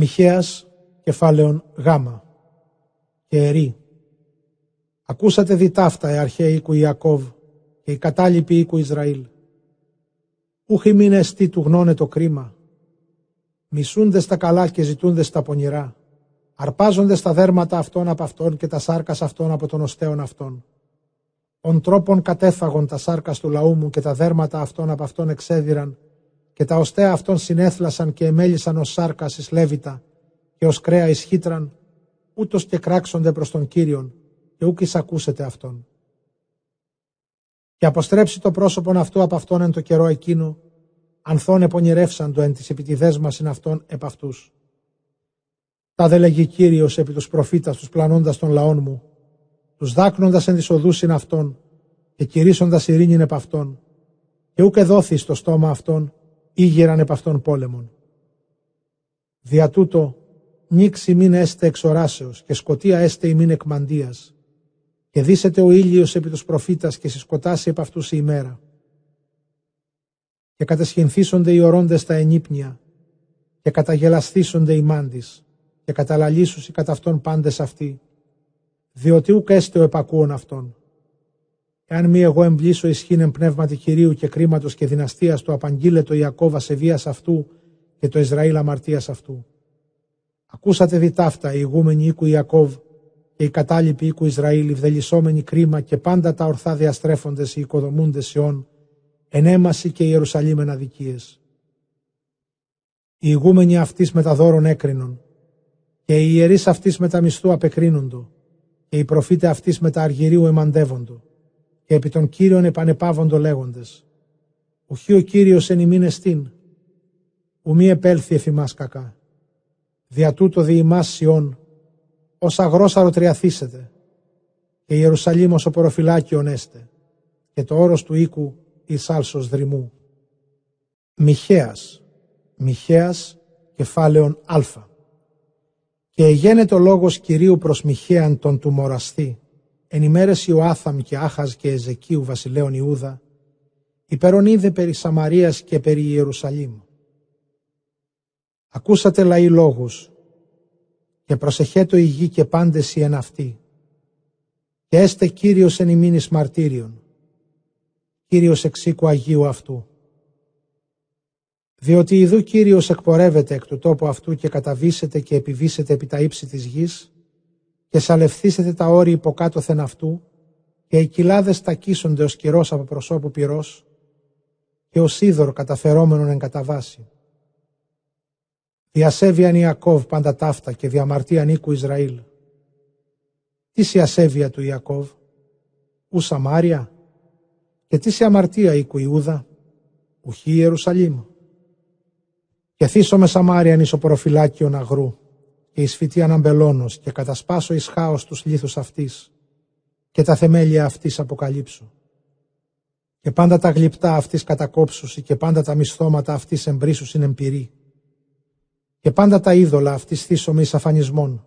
Μιχαίας κεφάλαιον γάμα και ερή. Ακούσατε δι ταύτα, ε αρχαίοι οίκου Ιακώβ και οι κατάλοιποι οίκου Ισραήλ. Ούχοι μην εστί του γνώνε το κρίμα; Μισούνται στα καλά και ζητούνται στα πονηρά. Αρπάζονται στα δέρματα αυτών από αυτών και τα σάρκα αυτών από τον οστέων αυτών. Ον τρόπον κατέφαγον τα σάρκα του λαού μου και τα δέρματα αυτών από αυτών εξέδιραν και τα οστέα αυτών συνέθλασαν και εμέλησαν ως σάρκα εις Λέβητα και ως κρέα εις χύτραν, ούτως και κράξονται προς τον Κύριον και ούκ ακούσετε αυτόν. Και αποστρέψει το πρόσωπον αυτού από αυτόν εν το καιρό εκείνο, ανθών επονηρεύσαντο εν της επιτιδές μας είναι αυτόν επ' αυτούς. Τα δε λέγει Κύριος επί τους προφήτας τους πλανώντας των λαών μου, τους δάκνοντας εν της οδούς είναι αυτόν και κηρύσσοντας ειρήνην επ' αυτόν, και ούκ εδόθη στο στόμα αυτών, ήγεραν επ' αυτών πόλεμον. Δια τούτο, νίξη μην έστε εξοράσεως και σκοτία έστε ημίν εκμαντίας, και δίσετε ο ήλιος επί τους προφήτας και συσκοτάσει επ' αυτούς η ημέρα. Και κατεσχυνθήσονται οι ορώντες τα ενύπνια και καταγελαστήσονται οι μάντις και καταλαλήσουσι κατά αυτόν πάντες αυτοί, διότι ούκ έστε ο επακούων αυτών. Εάν μη εγώ εμπλήσω ισχύν πνεύματι Κυρίου και κρίματος και δυναστείας του απαγγείλετο Ιακώβ ασεβίας αυτού και το Ισραήλ αμαρτίας αυτού. Ακούσατε δι ταύτα οι ηγούμενοι οίκου Ιακώβ και οι κατάλοιποι οίκου Ισραήλ, οι βδελισόμενοι κρίμα και πάντα τα ορθά διαστρέφονται οι οικοδομούντες Ιών, ενέμαση και Ιερουσαλήμ εν αδικίες. Οι ηγούμενοι αυτής με τα δώρων έκρινον, και οι ιερείς αυτής με τα μισθού απεκρίνοντο, και οι προφήτες αυτής με τα αργυρίου εμαντεύοντο, και επί των κύριων επανεπάβοντο λέγοντες. Ουχή ο κύριος εν ημίν εστίν, ουμή επέλθει εφημάς κακά. Δια τούτο διημάς Σιών, ως αγρόσαρο τριαθήσετε, και Ιερουσαλήμ ως οποροφυλάκιον έστε, και το όρος του οίκου εις άλσος δρυμού. Μιχαίας, Μιχαίας κεφάλαιον Α. Και εγένετο ο λόγος Κυρίου προς Μιχαίαν τον του μοραστή, εν ημέρες Ιωάθαμ και Άχας και Εζεκίου βασιλέων Ιούδα, υπερονίδε περί Σαμαρίας και περί Ιερουσαλήμ. Ακούσατε λαοί λόγους, και προσεχέτω η γη και πάντες οι εν αυτή. Και έστε Κύριος εν ημίνης μαρτύριον, Κύριος εξήκου Αγίου αυτού. Διότι ειδού Κύριος εκπορεύεται εκ του τόπου αυτού και καταβήσετε και επιβήσετε επί τα ύψη της γης και σαλευθήσετε τα όρη υποκάτωθεν αυτού και οι κοιλάδες τακίσονται ως κυρός από προσώπου πυρός και ως είδωρ καταφερόμενον εν καταβάση. Διασέβιαν Ιακώβ πάντα ταύτα και διαμαρτίαν οίκου Ισραήλ. Τι σε ασέβεια του Ιακώβ, ου Σαμάρια, και τι σε αμαρτία οίκου Ιούδα, ουχή Ιερουσαλήμ. Και θύσω με Σαμάρια ισοπροφυλάκιον αγρού, και εις φυτίαν αμπελώνος, και κατασπάσω εις χάος τους λίθους αυτής, και τα θεμέλια αυτής αποκαλύψω. Και πάντα τα γλυπτά αυτής κατακόψουσι, και πάντα τα μισθώματα αυτής εμπρίσουσιν εμπειρή και πάντα τα είδωλα αυτής θύσομαι εις αφανισμών.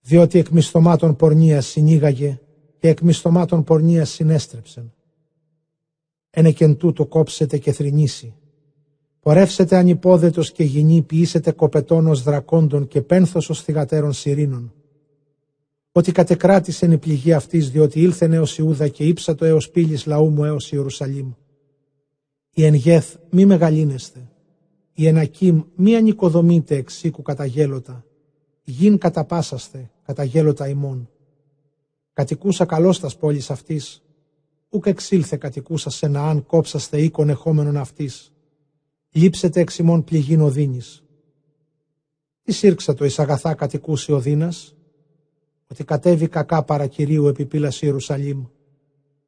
Διότι εκ μισθωμάτων πορνείας συνήγαγε και εκ μισθωμάτων πορνείας συνέστρεψεν. Ένεκεν τούτο κόψετε και θρυνήσει. Πορεύσετε ανυπόδετος και γυνή ποιήσετε κοπετώνος δρακόντων και πένθος ως θυγατέρων σιρήνων. Ότι κατεκράτησεν η πληγή αυτής διότι ήλθεν έως Ιούδα και ύψατο έως πύλης λαού μου έως Ιερουσαλήμ. Η εν γεθ μη μεγαλύνεστε η ενακίμ μη ανοικοδομείτε εξήκου καταγέλωτα, γιν καταπάσαστε καταγέλωτα ημών. Κατοικούσα καλώς τας πόλης αυτής, ούκ εξήλθε κατοικούσα σε αν κόψαστε οίκον εχόμενον αυτής. Λείψετε εξ ημών πληγήν οδύνης. Τι σύρξα το εις αγαθά κατοικούσε ο Δίνας, ότι κατέβη κακά παρακυρίου επιπύλαση Ιερουσαλήμ,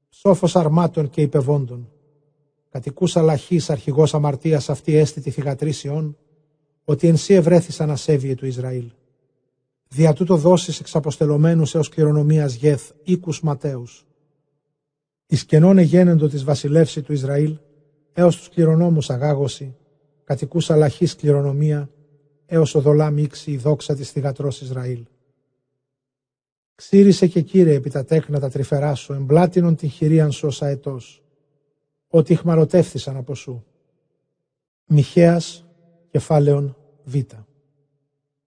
σόφος αρμάτων και υπεβόντων κατοικούσα λαχή αρχηγός αμαρτίας αυτή αίσθητη θυγατρήσεων, ότι εν σύ ευρέθησαν ασέβειε του Ισραήλ. Δια τούτο δώσεις εξαποστελωμένου έως κληρονομίας γεθ οίκους ματέους. Εις κενών εγένεντο της βασιλεύση του Ισραήλ, έως τους κληρονόμους αγάγωση, κατοικούσα λαχή κληρονομία, έως οδολά μίξη η δόξα της θυγατρός Ισραήλ. Ξύρισε και κύριε επί τα τέκνα τα τρυφερά σου, εμπλάτινον την χειρίαν σου ως αετός ότι ηχμαλωτεύθησαν από σου. Μιχαίας κεφάλαιον Β.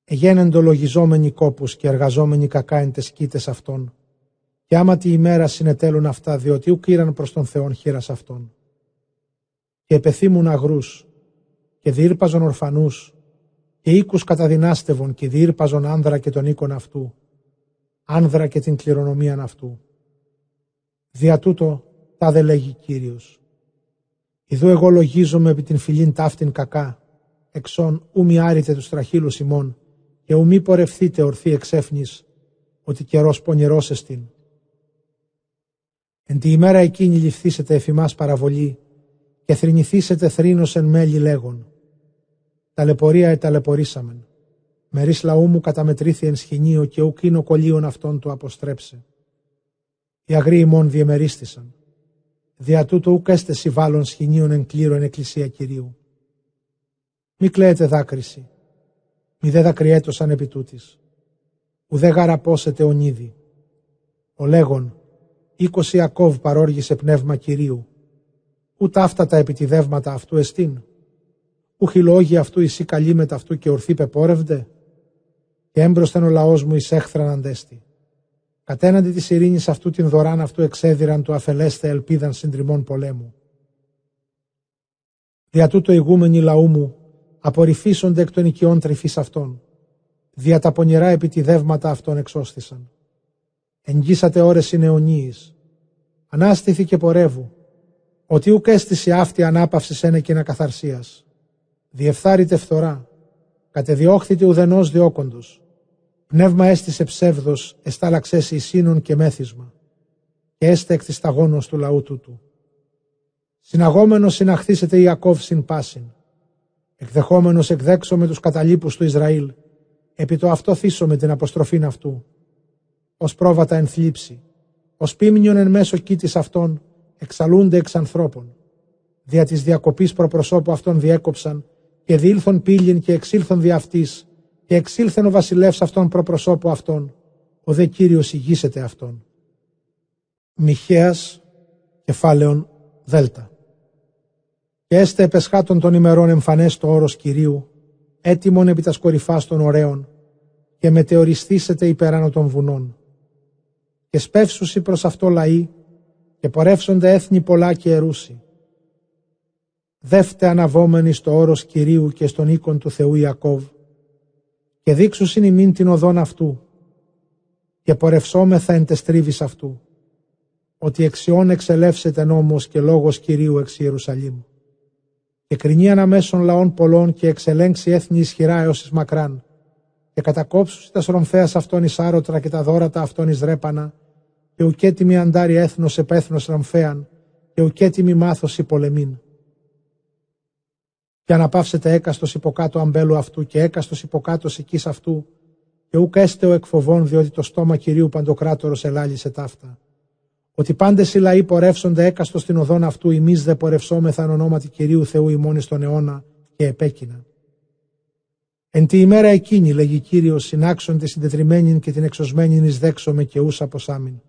Εγένεντο λογιζόμενοι κόπους και εργαζόμενοι κακά εν τες αυτών, και άμα τη ημέρα συνετέλουν αυτά, διότι ουκ ήραν προς τον Θεόν χείρας αυτών. Και επεθύμουν αγρούς, και διήρπαζον ορφανούς, και οίκους καταδυνάστευον, και διήρπαζον άνδρα και τον οίκον αυτού, άνδρα και την κληρονομίαν αυτού. Δια τούτο, τα δε λέγει Κύριος. Ιδού εγώ λογίζομαι επί την φιλήν ταύτην κακά, εξών ου μη άρρητε τους τραχύλους ημών, και ου μη πορευθείτε ορθή εξέφνης, ότι καιρός πονηρός εστίν. Εν τη ημέρα εκείνη ληφθήσετε εφημάς παραβολή και θρηνηθήσετε θρήνος εν μέλη λέγον. Ταλαιπωρία εταλαιπωρήσαμεν. Μερίς λαού μου καταμετρήθη εν σχοινίο και ουκ είναι κολλίον αυτόν του αποστρέψε. Οι αγροί ημών διεμερίστησαν. Δια τούτο ουκ έστε συμβάλλον σχοινίων εν κλήρο εν εκκλησία Κυρίου. Μη κλαίετε δάκρυση, μη δε δακρυέτωσαν επί τούτης. Ουδέ γαραπώσετε ονίδι. Ο λέγον, είκοσι Ιακώβ παρόργησε πνεύμα Κυρίου. Ούτε αυτά τα επιτιδεύματα αυτού εστίν. Ούχι λόγοι αυτού εισή καλή με αυτού και ορθή πεπόρευδε. Και έμπροσθεν ο λαός μου εισέχθραν αντέστη. Κατέναντι της ειρήνης αυτού την δωράν αυτού εξέδιραν του αφελέστε ελπίδαν συντριμών πολέμου. Δια τούτο ηγούμενοι λαού μου απορριφίσονται εκ των οικειών τρυφής αυτών. Δια τα πονηρά επιτιδεύματα αυτών εξώστησαν. Εγγύσατε ώρες αιωνίης. Ανάστηθη και πορεύου. Ότι ουκ έστηση αυτή ανάπαυσης ένα και καθαρσίας. Διεφθάρητε φθορά. Κατεδιώχθητε ουδενός διώκοντος. Πνεύμα έστησε ψεύδος, εστάλαξε σύνων και μέθισμα. Και έστε εκ της του λαού τούτου. Συναγόμενος συναχθήσετε Ιακώβ συν πάσιν. Εκδεχόμενος εκδέξω με τους καταλήπους του Ισραήλ. Επί το αυτό θύσω με την αποστροφήν αυτού ως πρόβατα εν θλίψη, ως πίμνιον εν μέσω κήτης αυτών, εξαλούνται εξ ανθρώπων. Δια της διακοπής προπροσώπου αυτών διέκοψαν, και διήλθον πύλην και εξήλθον δι' αυτής, και εξήλθεν ο βασιλεύς αυτών προπροσώπου αυτών, ο δε Κύριος ηγήσεται αυτών. Μιχαίας, κεφάλαιον Δέλτα. Και έστε επεσχάτων των ημερών εμφανές το όρος Κυρίου, έτοιμον επί τα κορυφάς των ωραίων, και μετεωριστήσετε υπεράνω των βουνών και σπεύσουσι προς αυτό λαοί και πορεύσονται έθνη πολλά και ερούσι. Δεύτε αναβόμενοι στο όρος Κυρίου και στον οίκον του Θεού Ιακώβ και δείξουσιν ημίν την οδόν αυτού και πορευσόμεθα εν τεστρίβης αυτού ότι εξιών εξελεύσεται νόμος και λόγος Κυρίου εξ Ιερουσαλήμ και κρινεί αναμέσων λαών πολλών και εξελέγξει έθνη ισχυρά έως εις μακράν και κατακόψουσι τα σρομφέας αυτών εις άρωτρα και τα δόρατα αυτών εις ρέπανα και ουκέτιμη αντάρι έθνος επέθνος ραμφέαν και ουκέτιμη μάθος πολεμήν. Και αναπαύσετε έκαστος υποκάτω αμπέλου αυτού και έκαστος υποκάτω οικής αυτού και ουκ έστε ο εκφοβών διότι το στόμα Κυρίου Παντοκράτορος ελάλησε ταύτα. Ότι πάντες οι λαοί πορεύσονται έκαστος στην οδόν αυτού εμείς δε πορευσόμεθα εν ονόματι Κυρίου Θεού ημώνη στον αιώνα και επέκεινα. Εν τη ημέρα εκείνη, λέγει Κύριος, συνάξονται συντετριμένην και την εξωσμένην εις δέξομαι και ούσα αποσάμιν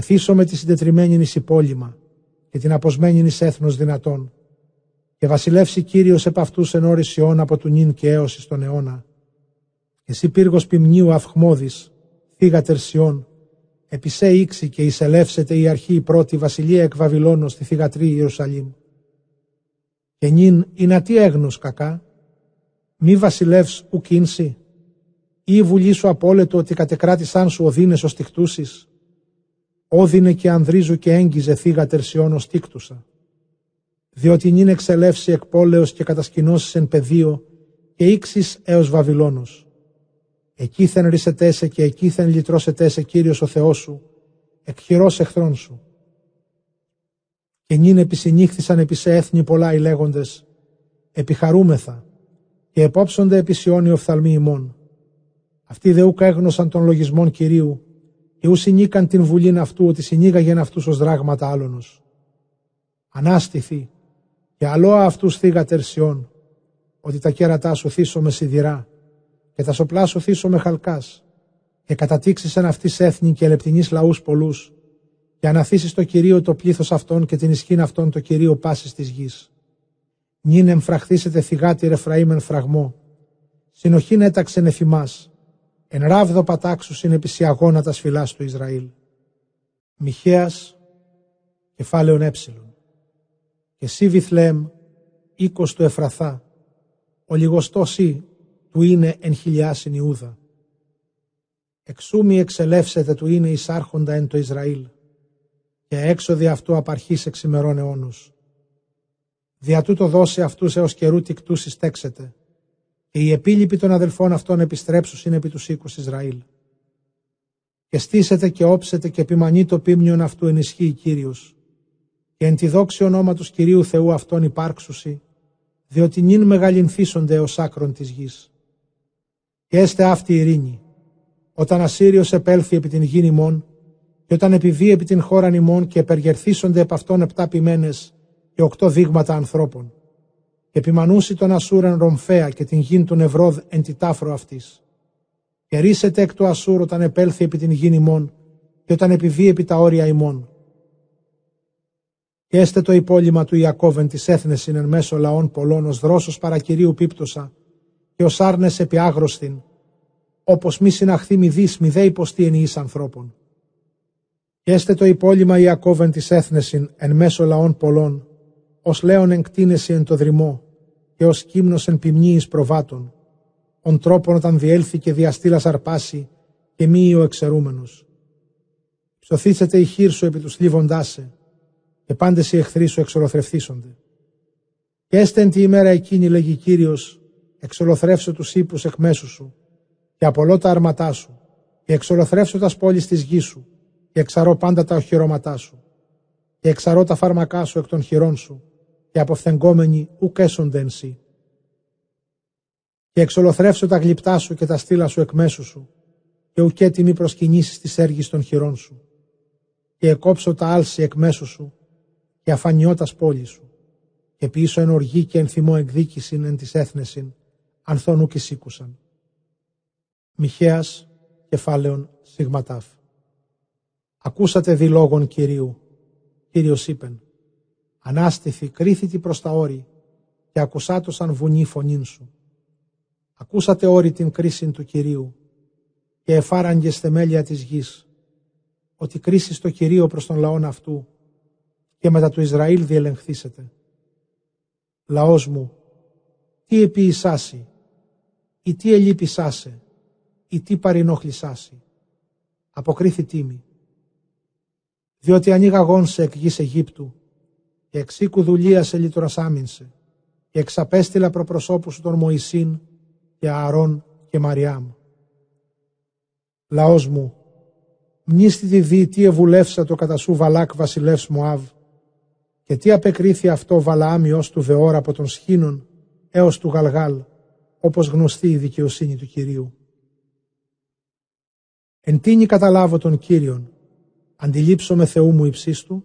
και με τη συντετριμένη εις υπόλοιμα και την αποσμένη εις έθνος δυνατόν και βασιλεύσει Κύριος επ' αυτούς εν όρις από του νυν και έως εις τον αιώνα. Και εσύ πύργος ποιμνίου αυχμώδης, θύγα τερσιών, επισέ ήξη και εισελεύσετε η αρχή η πρώτη βασιλεία εκ Βαβυλώνος στη θυγατρή Ιερουσαλήμ. Και νυν είναι τι έγνος κακά, μη βασιλεύς ουκίνσι, ή η βουλή σου απόλετο ότι κατεκράτησαν σου οδύνες ως τυχτούσεις, όδινε και ανδρίζου και έγκυζε θύγα τερσιών τίκτουσα. Διότι νυν εξελεύσει εκ πόλεως και κατασκηνώσεις εν πεδίο και ήξεις έως Βαβυλώνος. Εκείθεν ρισετέσε και εκείθεν λυτρώσετέσε Κύριος ο Θεός σου, εκχειρός εχθρών σου. Και νυν επισυνήχθησαν επί σε έθνη πολλά οι λέγοντες, επιχαρούμεθα και επόψονται επί Σιώνη οφθαλμοί ημών. Αυτοί δε ούκα έγνωσαν των λογισμών Κυρίου και ου συνήκαν την βουλήν αυτού ότι συνήγαγεν αυτούς ως δράγματα άλλονος. Ανάστηθη και αλόα αυτούς θύγα τερσιών, ότι τα κέρατά σου θύσω με σιδηρά και τα σοπλά σου θύσω με χαλκάς και κατατήξεις εν αυτής έθνη και λεπτινείς λαούς πολλούς και αναθήσεις το Κυρίο το πλήθος αυτών και την ισχύν αυτών το Κυρίο πάσης της γης. Νυν εμφραχθήσετε θυγάτη Ρεφραήμεν φραγμό, συνοχήν έταξεν εφημάς, εν ράβδο πατάξους επί τα σφυλάς του Ισραήλ. Μιχαίας, κεφάλαιον έψιλον. Και εσύ Βιθλέμ, οίκος του Εφραθά, ο λιγοστός ή, του είναι εν χιλιάσιν Ιούδα. Εξούμι εξελεύσετε του είναι εισάρχοντα εν το Ισραήλ, και έξοδη αυτού απαρχής εξημερών αιώνους. Δια τούτο δώσει αυτούς έως καιρού τικτούς συστέξετε, και οι επίλοιποι των αδελφών αυτών επιστρέψουν επί τους οίκους Ισραήλ. Και στήσετε και όψετε και επιμανεί το πίμνιον αυτού ενισχύει Κύριος, και εν τη δόξη ονόματος Κυρίου Θεού αυτών υπάρξουσι, διότι νυν μεγαλυνθήσονται ως άκρον της γης. Και έστε αυτή η ειρήνη, όταν Ασύριος επέλθει επί την γη ημών, και όταν επιβεί επί την χώρα ημών και επεργερθήσονται επ' αυτών επτά ποιμένες και οκτώ δείγματα ανθρώπων, και επιμανούσει τον Ασούρεν Ρομφέα και την γην του Νευρόδ εν τη τάφρο αυτής. Και ρίσετε εκ του Ασούρ όταν επέλθει επί την γη ημών, και όταν επιβεί επί τα όρια ημών. Και έστε το υπόλοιμα του Ιακώβεν της έθνεσιν εν μέσω λαών πολλών ως δρόσος παρακυρίου πίπτωσα, και ως άρνες επί άγρωστην, όπως μη συναχθεί μη δεις μη δε υποστεί εν εις ανθρώπων. Και έστε το υπόλοιμα Ιακώβεν της έθνεσιν εν μέσω λαών πολλών, ως λέον εγκτίνεση εν το δρυμό, και ω κύμνος εν ποιμνίη προβάτων, ον τρόπον όταν διέλθει και διαστήλα αρπάσει, και μη ο εξαιρούμενος. Ψωθήσετε η χείρ σου επί τους θλίβοντάς σε, και πάντες οι εχθροί σου εξολοθρευθήσονται. Και έστε εν τη ημέρα εκείνη, λέγει κύριος, εξολοθρεύσω τους ύπους εκ μέσου σου, και απολώ τα αρματά σου, και εξολοθρεύσω τας πόλει της γης σου, και εξαρώ πάντα τα οχυρώματά σου, και εξαρώ τα φάρμακά σου εκ των χειρών σου, και αποφθεγκόμενοι ουκ έσονται εν σύ. Και εξολοθρεύσω τα γλυπτά σου και τα στήλα σου εκ μέσου σου, και ουκέ τιμή προσκυνήσεις τη έργη των χειρών σου. Και εκόψω τα άλση εκ μέσου σου, και αφανιώτας πόλης σου, και πίσω εν οργή και εν θυμό εκδίκησιν εν της έθνεσιν, ανθών ουκ εισήκουσαν. Μιχαίας, κεφάλαιον σιγματάφ. Ακούσατε δηλόγων Κυρίου, Κύριος είπεν, Ανάστηθη, κρίθητη προς τα όρη και ακουσάτο σαν βουνή φωνήν σου. Ακούσατε όρη την κρίση του Κυρίου και εφάραγγε θεμέλια της γης, ότι κρίσεις το Κυρίο προς τον λαόν αυτού και μετά του Ισραήλ διελεγχθήσετε. Λαός μου, τι επιεισάσει ή τι ελείπησάσε ή τι παρενόχλησάσει. Αποκρίθη τίμη. Διότι ανοίγαγόν σε εκ γης Αιγύπτου και εξήκου δουλεία σε λιτροσάμινσε και εξαπέστειλα προπροσώπους σου τον Μωυσήν και Ααρών και Μαριάμ. Λαός μου, μνήστη τη δι τι ευουλεύσα το κατά σου Βαλάκ βασιλεύς Μωάβ και τι απεκρίθη αυτό Βαλαάμ ως του Βεόρ από τον Σχήνων έως του Γαλγάλ όπως γνωστή η δικαιοσύνη του Κυρίου. Εν τίνη καταλάβω τον Κύριον, αντιλήψω με Θεού μου υψίστου,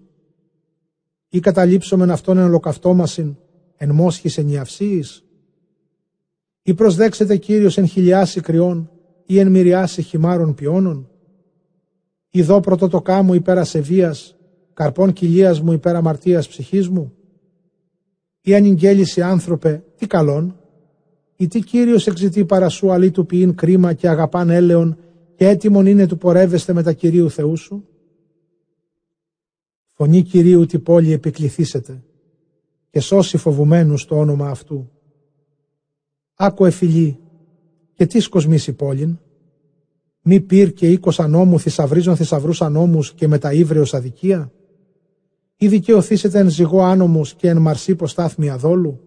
ή καταλήψομεν αυτόν εν ολοκαυτόμασιν εν μόσχης ενιαυσίης, ή προσδέξετε Κύριος εν χιλιάσει κρυών ή εν μυριάσει χυμάρων πιώνων, ή δω πρωτοτοκά μου υπέρ ασεβίας, καρπών κοιλίας μου υπέρ αμαρτίας ψυχής μου, ή ανηγγέλιση άνθρωπε, τι καλόν, ή τι Κύριος εξητεί παρασού αλή του ποιήν κρίμα και αγαπάν έλεον και έτοιμον είναι του πορεύεστε με τα Κυρίου Θεού σου; Φωνή Κυρίου τη πόλη επικληθήσετε και σώσει φοβουμένους το όνομα αυτού. Άκου εφηλή και τι σκοσμήσει πόλην. Μη πυρ και οίκος ανώμου θησαυρίζων θησαυρούς ανώμους και μετα ύβρεως αδικία. Ή δικαιωθήσετε εν ζυγό άνομους και εν μαρσί ποστάθμια δόλου.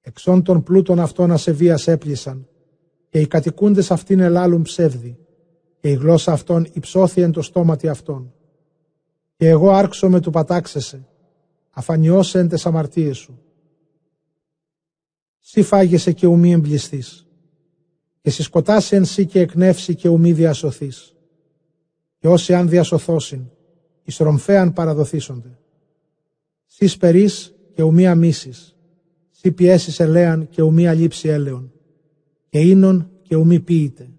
Εξών των πλούτων αυτών ασεβίας έπλησαν και οι κατοικούντες αυτήν ελάλουν ψεύδι και η γλώσσα αυτών υψώθη εν το στόματι αυτών και εγώ άρξω με του πατάξεσαι, αφανιώσε εν τες αμαρτίες σου. Σύ φάγεσαι και ουμή εμπλιστής, και συσκοτάσαι εν σύ και εκνεύσει και ουμή διασωθείς. Και όσοι αν διασωθώσιν, εις ρομφέαν παραδοθήσονται. Σύ σπερείς και ουμή αμύσεις, σύ πιέσεις ελέαν και ουμή αλήψη έλεον, και ίνον και ουμή πείτε,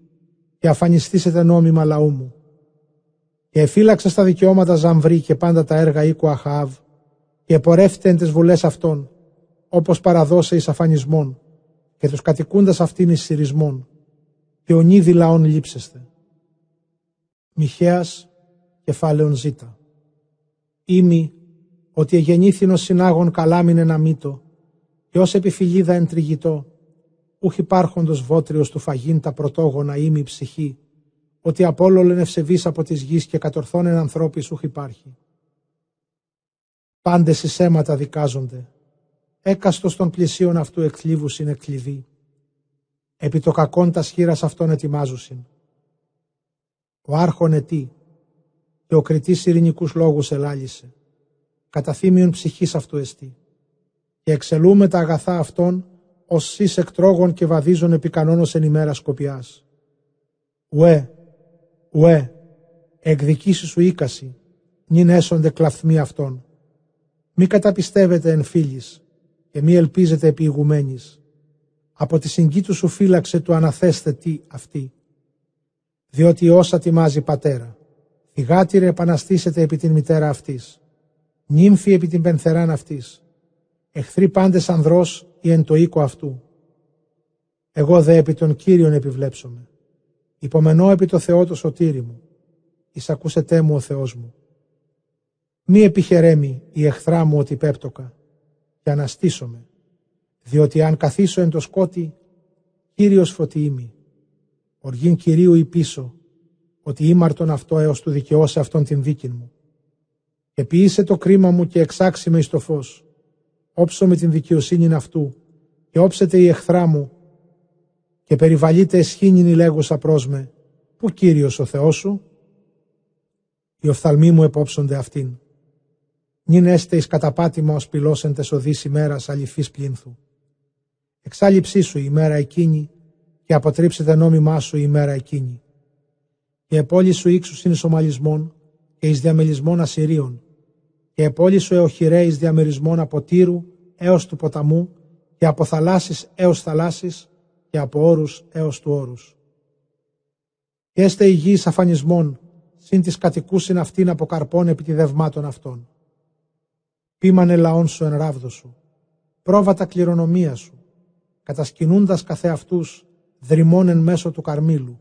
και αφανιστήσετε νόμιμα λαού μου και εφύλαξε στα δικαιώματα Ζαμβρή και πάντα τα έργα οίκου Αχάβ και επορεύτε εν τις βουλές αυτών, όπως παραδώσε εις αφανισμών, και τους κατοικούντας αυτήν εις σειρισμών, και ονίδη λαών λείψεστε. Μιχαίας, κεφάλαιον ζήτα. Ήμι, ότι εγεννήθην συνάγων καλάμιν ένα μύτο, και ως επιφυλίδα εν τριγητό, ούχ υπάρχοντος βότριος του φαγίν τα πρωτόγωνα ήμι ψυχή, ότι απόλολεν ευσεβής από της γης και κατορθώνεν ανθρώπης ούχ υπάρχει. Πάντες εις αίματα δικάζονται, έκαστος των πλησίων αυτού εκθλίβους είναι κλειδί. Επί το κακόν τα σχήρας αυτών ετοιμάζουσιν. Ο άρχον ετή και ο κριτής ειρηνικούς λόγους ελάλησε. Καταθύμιον ψυχής αυτού εστί. Και εξελούμε τα αγαθά αυτών ως σεις εκτρόγων και βαδίζων επί κανόνος εν ημέρα σκοπιάς. Ουέ, ουέ, εκδικήσεις σου ήκαση, νυν έσονται κλαφθμοί αυτών. Μη καταπιστεύετε εν φίλης, και μη ελπίζετε επί ηγουμένης. Από τη συγκή σου φύλαξε του αναθέστε τι αυτή. Διότι όσα τιμάζει πατέρα, θυγάτηρε επαναστήσετε επί την μητέρα αυτής, νύμφη επί την πενθεράν αυτής, εχθροί πάντες ανδρός ή εν το οίκο αυτού. Εγώ δε επί τον Κύριον επιβλέψομαι. Υπομενώ επί το Θεό το σωτήρι μου. Εισακούσετε μου ο Θεός μου. Μη επιχαιρέμει η εχθρά μου ότι πέπτοκα και αναστήσομαι, διότι αν καθίσω εν το σκότι, Κύριος φωτί είμαι. Οργήν Κυρίου ή πίσω, ότι ήμαρτον αυτό έως του δικαιώσε αυτόν την δίκη μου. Επίησε το κρίμα μου και εξάξει με εις το φως. Όψω με την δικαιοσύνη αυτού και όψετε η εχθρά μου και περιβαλείτε εσχήνινη λέγουσα προς με. Πού Κύριος ο Θεός σου; Οι οφθαλμοί μου επόψονται αυτήν. Νην έστε εις καταπάτημα ως πυλός εν τεσοδής ημέρας αληθής πλήνθου. Εξάλληψή σου η ημέρα εκείνη και αποτρίψετε νόμιμά σου η ημέρα εκείνη. Και επόλη σου ύξους είναι σομαλισμών και εις διαμελισμών ασυρίων. Και επόλη σου εοχηρέ εις διαμερισμών από τύρου έως του ποταμού και από θαλάσσης έως θαλάσσης και από όρους έως του όρους. Και έστε η γη αφανισμών, συν της κατοικούσιν αυτήν από καρπών επιτιδευμάτων αυτών. Πίμανε λαών σου εν ράβδο σου, πρόβατα κληρονομία σου, κατασκηνούντας καθεαυτούς δρυμών εν μέσω του καρμίλου,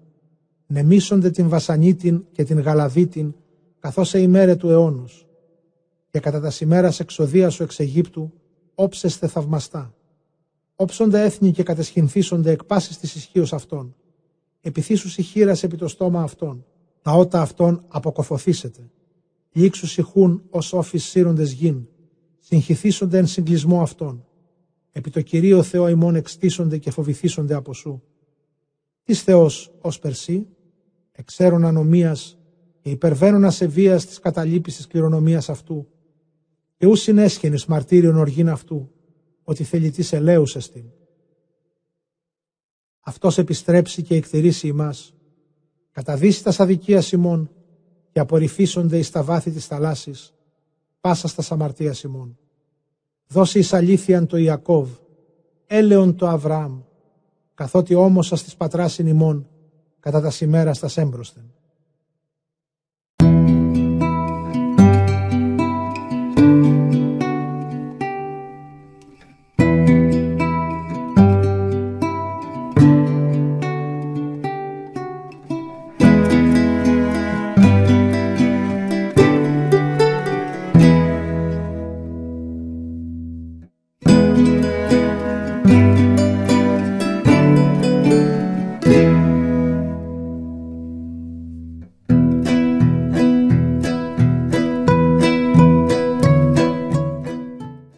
νεμίσονται την βασανίτην και την γαλαδίτην, καθώς σε ημέρε του αιώνος, και κατά τα σημέρας εξοδία σου εξ Αιγύπτου, όψεστε θαυμαστά. Όψονται έθνη και κατεσχυνθήσονται εκ πάσης της ισχύως αυτών. Επιθύσους η χείρας επί το στόμα αυτών. Τα ότα αυτών αποκοφωθήσετε. Λήξους ηχούν ως όφης σύροντες γην. Συγχυθήσονται εν συγκλισμό αυτών. Επί το Κυρίο Θεό ημών εξτίσονται και φοβηθήσονται από σου. Τι Θεός ως περσί, εξέρων ανομίας και υπερβαίνουν ασεβίας της καταλήπης της κληρονομίας αυτού, και ού συνέσχενης μαρτύριον οργήν αυτού, ότι θελητής ελέους εστίν. Αυτός επιστρέψει και εκτηρήσει ημάς, καταδύσει τα σαδικία ημών και απορριφίσονται εις τα βάθη της θαλάσσης, πάσα στα σαμαρτία ημών. Δώσε εις αλήθειαν το Ιακώβ, έλεον το Αβραάμ, καθότι όμως σας της πατράσιν ημών, κατά τα σημέρα στα έμπροσθεν.